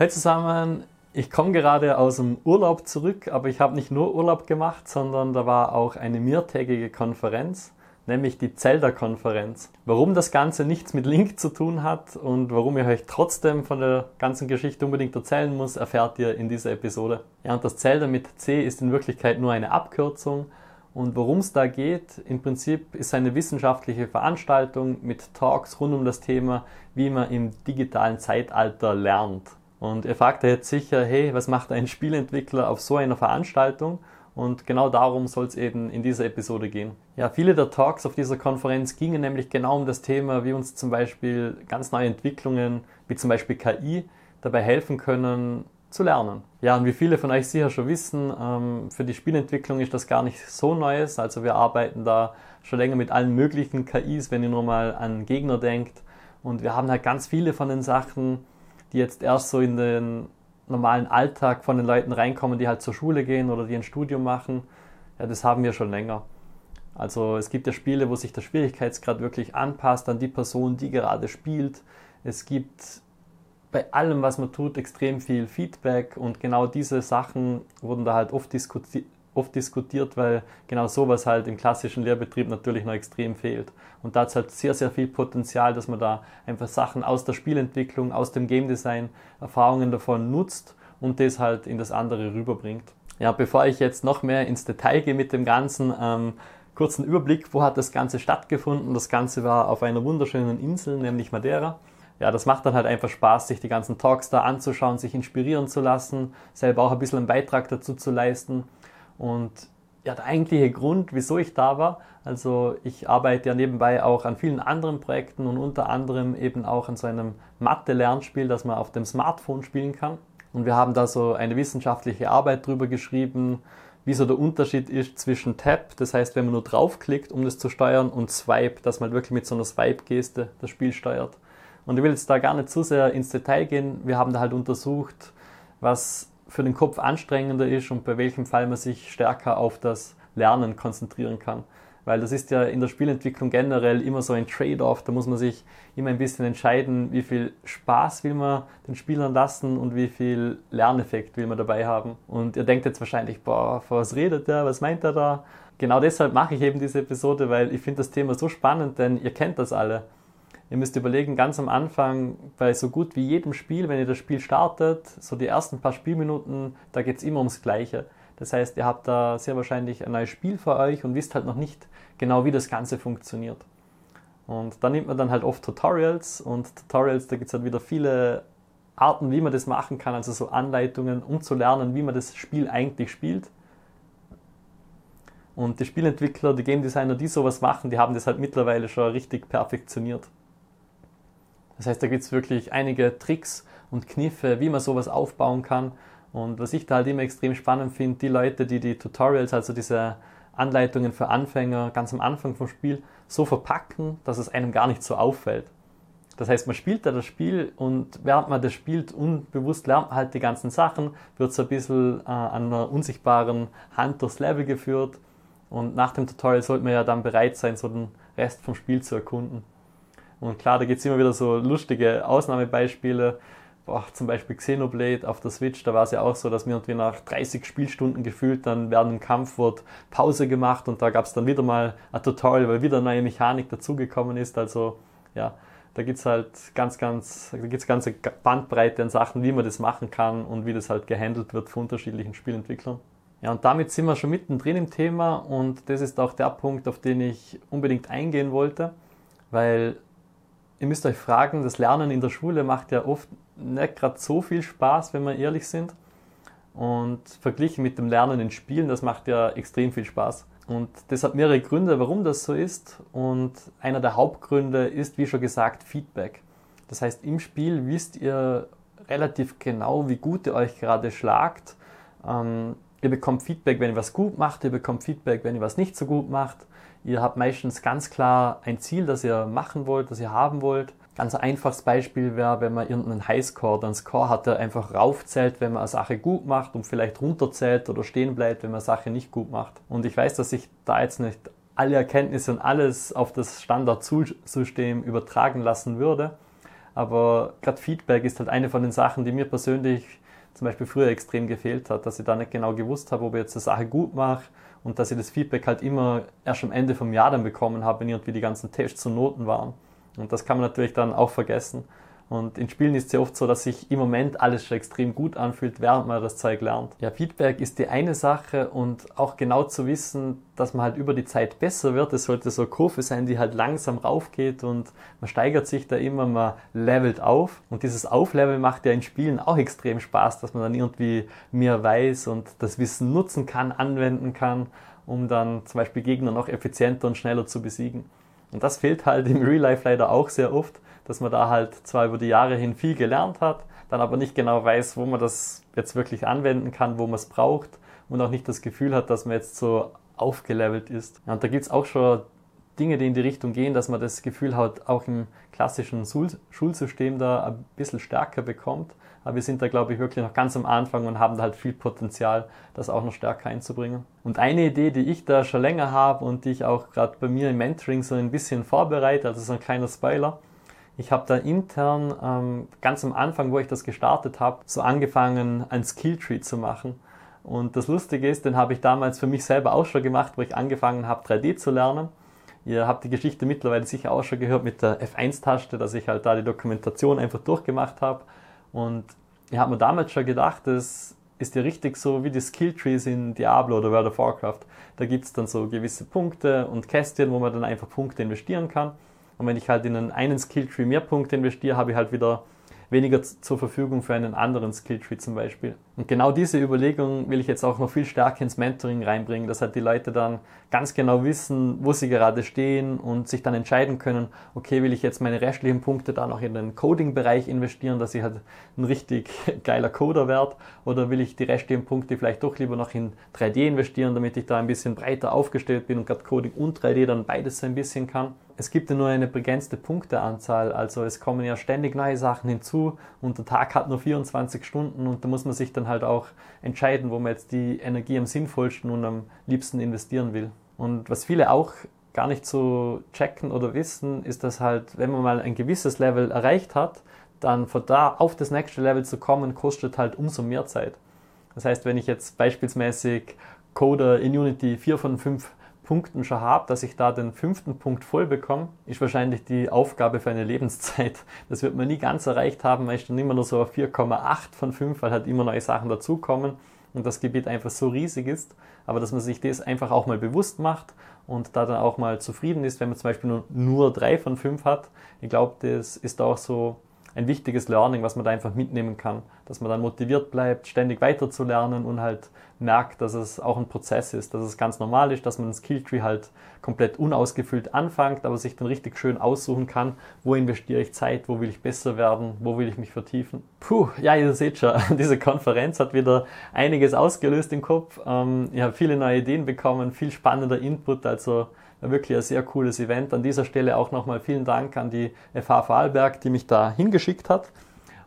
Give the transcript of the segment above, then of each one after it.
Hi zusammen, ich komme gerade aus dem Urlaub zurück, aber ich habe nicht nur Urlaub gemacht, sondern da war auch eine mehrtägige Konferenz, nämlich die Zelda-Konferenz. Warum das Ganze nichts mit Link zu tun hat und warum ich euch trotzdem von der ganzen Geschichte unbedingt erzählen muss, erfährt ihr in dieser Episode. Ja, und das Zelda mit C ist in Wirklichkeit nur eine Abkürzung. Und worum es da geht, im Prinzip ist eine wissenschaftliche Veranstaltung mit Talks rund um das Thema, wie man im digitalen Zeitalter lernt. Und ihr fragt euch jetzt sicher, hey, was macht ein Spielentwickler auf so einer Veranstaltung? Und genau darum soll es eben in dieser Episode gehen. Ja, viele der Talks auf dieser Konferenz gingen nämlich genau um das Thema, wie uns zum Beispiel ganz neue Entwicklungen, wie zum Beispiel KI, dabei helfen können, zu lernen. Ja, und wie viele von euch sicher schon wissen, ähm, für die Spielentwicklung ist das gar nicht so Neues. Also wir arbeiten da schon länger mit allen möglichen KIs, wenn ihr nur mal an Gegner denkt. Und wir haben halt ganz viele von den Sachen, die jetzt erst so in den normalen Alltag von den Leuten reinkommen, die halt zur Schule gehen oder die ein Studium machen, ja, das haben wir schon länger. Also es gibt ja Spiele, wo sich der Schwierigkeitsgrad wirklich anpasst an die Person, die gerade spielt. Es gibt bei allem, was man tut, extrem viel Feedback und genau diese Sachen wurden da halt oft diskutiert oft diskutiert, weil genau sowas halt im klassischen Lehrbetrieb natürlich noch extrem fehlt. Und da hat es halt sehr, sehr viel Potenzial, dass man da einfach Sachen aus der Spielentwicklung, aus dem Game Design, Erfahrungen davon nutzt und das halt in das andere rüberbringt. Ja, bevor ich jetzt noch mehr ins Detail gehe mit dem Ganzen, ähm, kurzen Überblick, wo hat das Ganze stattgefunden? Das Ganze war auf einer wunderschönen Insel, nämlich Madeira. Ja, das macht dann halt einfach Spaß, sich die ganzen Talks da anzuschauen, sich inspirieren zu lassen, selber auch ein bisschen einen Beitrag dazu zu leisten. Und ja, der eigentliche Grund, wieso ich da war, also ich arbeite ja nebenbei auch an vielen anderen Projekten und unter anderem eben auch an so einem Mathe-Lernspiel, das man auf dem Smartphone spielen kann. Und wir haben da so eine wissenschaftliche Arbeit drüber geschrieben, wie so der Unterschied ist zwischen Tap, das heißt, wenn man nur draufklickt, um das zu steuern, und Swipe, dass man wirklich mit so einer Swipe-Geste das Spiel steuert. Und ich will jetzt da gar nicht zu sehr ins Detail gehen. Wir haben da halt untersucht, was für den Kopf anstrengender ist und bei welchem Fall man sich stärker auf das Lernen konzentrieren kann. Weil das ist ja in der Spielentwicklung generell immer so ein Trade-off. Da muss man sich immer ein bisschen entscheiden, wie viel Spaß will man den Spielern lassen und wie viel Lerneffekt will man dabei haben. Und ihr denkt jetzt wahrscheinlich, boah, was redet der, was meint er da? Genau deshalb mache ich eben diese Episode, weil ich finde das Thema so spannend, denn ihr kennt das alle. Ihr müsst überlegen, ganz am Anfang, bei so gut wie jedem Spiel, wenn ihr das Spiel startet, so die ersten paar Spielminuten, da geht es immer ums Gleiche. Das heißt, ihr habt da sehr wahrscheinlich ein neues Spiel für euch und wisst halt noch nicht genau, wie das Ganze funktioniert. Und da nimmt man dann halt oft Tutorials und Tutorials, da gibt es halt wieder viele Arten, wie man das machen kann, also so Anleitungen, um zu lernen, wie man das Spiel eigentlich spielt. Und die Spielentwickler, die Game Designer, die sowas machen, die haben das halt mittlerweile schon richtig perfektioniert. Das heißt, da gibt es wirklich einige Tricks und Kniffe, wie man sowas aufbauen kann. Und was ich da halt immer extrem spannend finde, die Leute, die die Tutorials, also diese Anleitungen für Anfänger ganz am Anfang vom Spiel so verpacken, dass es einem gar nicht so auffällt. Das heißt, man spielt da das Spiel und während man das spielt, unbewusst lernt man halt die ganzen Sachen, wird so ein bisschen äh, an einer unsichtbaren Hand durchs Level geführt und nach dem Tutorial sollte man ja dann bereit sein, so den Rest vom Spiel zu erkunden. Und klar, da gibt es immer wieder so lustige Ausnahmebeispiele. Boah, zum Beispiel Xenoblade auf der Switch, da war es ja auch so, dass mir irgendwie nach 30 Spielstunden gefühlt dann während dem Kampf wurde Pause gemacht und da gab es dann wieder mal ein Tutorial, weil wieder neue Mechanik dazugekommen ist. Also ja, da gibt es halt ganz, ganz, da gibt's ganze Bandbreite an Sachen, wie man das machen kann und wie das halt gehandelt wird von unterschiedlichen Spielentwicklern. Ja, und damit sind wir schon mittendrin im Thema und das ist auch der Punkt, auf den ich unbedingt eingehen wollte, weil ihr müsst euch fragen, das Lernen in der Schule macht ja oft nicht gerade so viel Spaß, wenn wir ehrlich sind. Und verglichen mit dem Lernen in Spielen, das macht ja extrem viel Spaß. Und das hat mehrere Gründe, warum das so ist. Und einer der Hauptgründe ist, wie schon gesagt, Feedback. Das heißt, im Spiel wisst ihr relativ genau, wie gut ihr euch gerade schlagt. Ähm, ihr bekommt Feedback, wenn ihr was gut macht, ihr bekommt Feedback, wenn ihr was nicht so gut macht. Ihr habt meistens ganz klar ein Ziel, das ihr machen wollt, das ihr haben wollt. Ganz ein einfaches Beispiel wäre, wenn man irgendeinen Highscore oder einen Score hat, der einfach raufzählt, wenn man eine Sache gut macht und vielleicht runterzählt oder stehen bleibt, wenn man eine Sache nicht gut macht. Und ich weiß, dass ich da jetzt nicht alle Erkenntnisse und alles auf das Standard-System übertragen lassen würde. Aber gerade Feedback ist halt eine von den Sachen, die mir persönlich zum Beispiel früher extrem gefehlt hat, dass ich da nicht genau gewusst habe, ob ich jetzt eine Sache gut mache und dass ich das Feedback halt immer erst am Ende vom Jahr dann bekommen habe, wenn irgendwie die ganzen Tests und Noten waren. Und das kann man natürlich dann auch vergessen. Und in Spielen ist es ja oft so, dass sich im Moment alles schon extrem gut anfühlt, während man das Zeug lernt. Ja, Feedback ist die eine Sache und auch genau zu wissen, dass man halt über die Zeit besser wird. Es sollte so eine Kurve sein, die halt langsam raufgeht und man steigert sich da immer, man levelt auf. Und dieses Aufleveln macht ja in Spielen auch extrem Spaß, dass man dann irgendwie mehr weiß und das Wissen nutzen kann, anwenden kann, um dann zum Beispiel Gegner noch effizienter und schneller zu besiegen. Und das fehlt halt im Real Life leider auch sehr oft dass man da halt zwar über die Jahre hin viel gelernt hat, dann aber nicht genau weiß, wo man das jetzt wirklich anwenden kann, wo man es braucht und auch nicht das Gefühl hat, dass man jetzt so aufgelevelt ist. Und da gibt es auch schon Dinge, die in die Richtung gehen, dass man das Gefühl hat, auch im klassischen Schulsystem da ein bisschen stärker bekommt. Aber wir sind da, glaube ich, wirklich noch ganz am Anfang und haben da halt viel Potenzial, das auch noch stärker einzubringen. Und eine Idee, die ich da schon länger habe und die ich auch gerade bei mir im Mentoring so ein bisschen vorbereite, also so ein kleiner Spoiler, ich habe da intern ähm, ganz am Anfang, wo ich das gestartet habe, so angefangen, ein Skilltree zu machen. Und das Lustige ist, den habe ich damals für mich selber auch schon gemacht, wo ich angefangen habe, 3D zu lernen. Ihr habt die Geschichte mittlerweile sicher auch schon gehört mit der F1-Taste, dass ich halt da die Dokumentation einfach durchgemacht habe. Und ich habe mir damals schon gedacht, das ist ja richtig so wie die Skilltrees in Diablo oder World of Warcraft. Da gibt es dann so gewisse Punkte und Kästchen, wo man dann einfach Punkte investieren kann. Und wenn ich halt in einen, einen Skilltree mehr Punkte investiere, habe ich halt wieder weniger zur Verfügung für einen anderen Skilltree zum Beispiel. Und genau diese Überlegung will ich jetzt auch noch viel stärker ins Mentoring reinbringen, dass halt die Leute dann ganz genau wissen, wo sie gerade stehen und sich dann entscheiden können, okay, will ich jetzt meine restlichen Punkte da noch in den Coding-Bereich investieren, dass ich halt ein richtig geiler Coder werde, oder will ich die restlichen Punkte vielleicht doch lieber noch in 3D investieren, damit ich da ein bisschen breiter aufgestellt bin und gerade Coding und 3D dann beides so ein bisschen kann? Es gibt ja nur eine begrenzte Punkteanzahl, also es kommen ja ständig neue Sachen hinzu und der Tag hat nur 24 Stunden und da muss man sich dann halt auch entscheiden, wo man jetzt die Energie am sinnvollsten und am liebsten investieren will. Und was viele auch gar nicht so checken oder wissen, ist, dass halt, wenn man mal ein gewisses Level erreicht hat, dann von da auf das nächste Level zu kommen, kostet halt umso mehr Zeit. Das heißt, wenn ich jetzt beispielsmäßig Coder in Unity 4 von 5 Punkten schon habe, dass ich da den fünften Punkt voll bekomme, ist wahrscheinlich die Aufgabe für eine Lebenszeit. Das wird man nie ganz erreicht haben, man ist dann immer nur so auf 4,8 von 5, weil halt immer neue Sachen dazukommen und das Gebiet einfach so riesig ist. Aber dass man sich das einfach auch mal bewusst macht und da dann auch mal zufrieden ist, wenn man zum Beispiel nur 3 von 5 hat. Ich glaube, das ist auch so ein wichtiges Learning, was man da einfach mitnehmen kann, dass man dann motiviert bleibt, ständig weiterzulernen und halt merkt, dass es auch ein Prozess ist, dass es ganz normal ist, dass man ein Skilltree halt komplett unausgefüllt anfängt, aber sich dann richtig schön aussuchen kann, wo investiere ich Zeit, wo will ich besser werden, wo will ich mich vertiefen. Puh, ja, ihr seht schon, diese Konferenz hat wieder einiges ausgelöst im Kopf. Ähm, ich habe viele neue Ideen bekommen, viel spannender Input, also wirklich ein sehr cooles Event. An dieser Stelle auch nochmal vielen Dank an die FH Vorarlberg, die mich da hingeschickt hat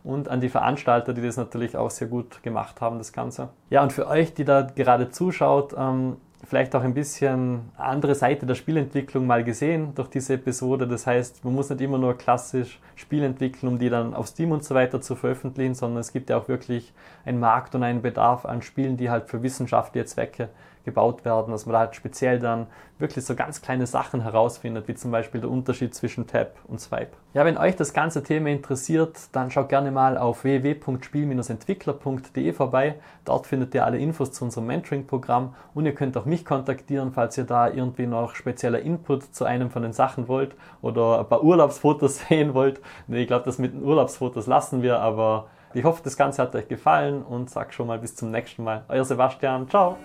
und an die Veranstalter, die das natürlich auch sehr gut gemacht haben, das Ganze. Ja, und für euch, die da gerade zuschaut, ähm, vielleicht auch ein bisschen andere Seite der Spielentwicklung mal gesehen durch diese Episode. Das heißt, man muss nicht immer nur klassisch Spiele entwickeln, um die dann auf Steam und so weiter zu veröffentlichen, sondern es gibt ja auch wirklich einen Markt und einen Bedarf an Spielen, die halt für wissenschaftliche Zwecke gebaut werden, dass man da halt speziell dann wirklich so ganz kleine Sachen herausfindet, wie zum Beispiel der Unterschied zwischen Tab und Swipe. Ja, wenn euch das ganze Thema interessiert, dann schaut gerne mal auf www.spiel-entwickler.de vorbei. Dort findet ihr alle Infos zu unserem Mentoring-Programm und ihr könnt auch mich kontaktieren, falls ihr da irgendwie noch spezieller Input zu einem von den Sachen wollt oder ein paar Urlaubsfotos sehen wollt. Ich glaube, das mit den Urlaubsfotos lassen wir, aber ich hoffe, das Ganze hat euch gefallen und sag schon mal bis zum nächsten Mal. Euer Sebastian, ciao!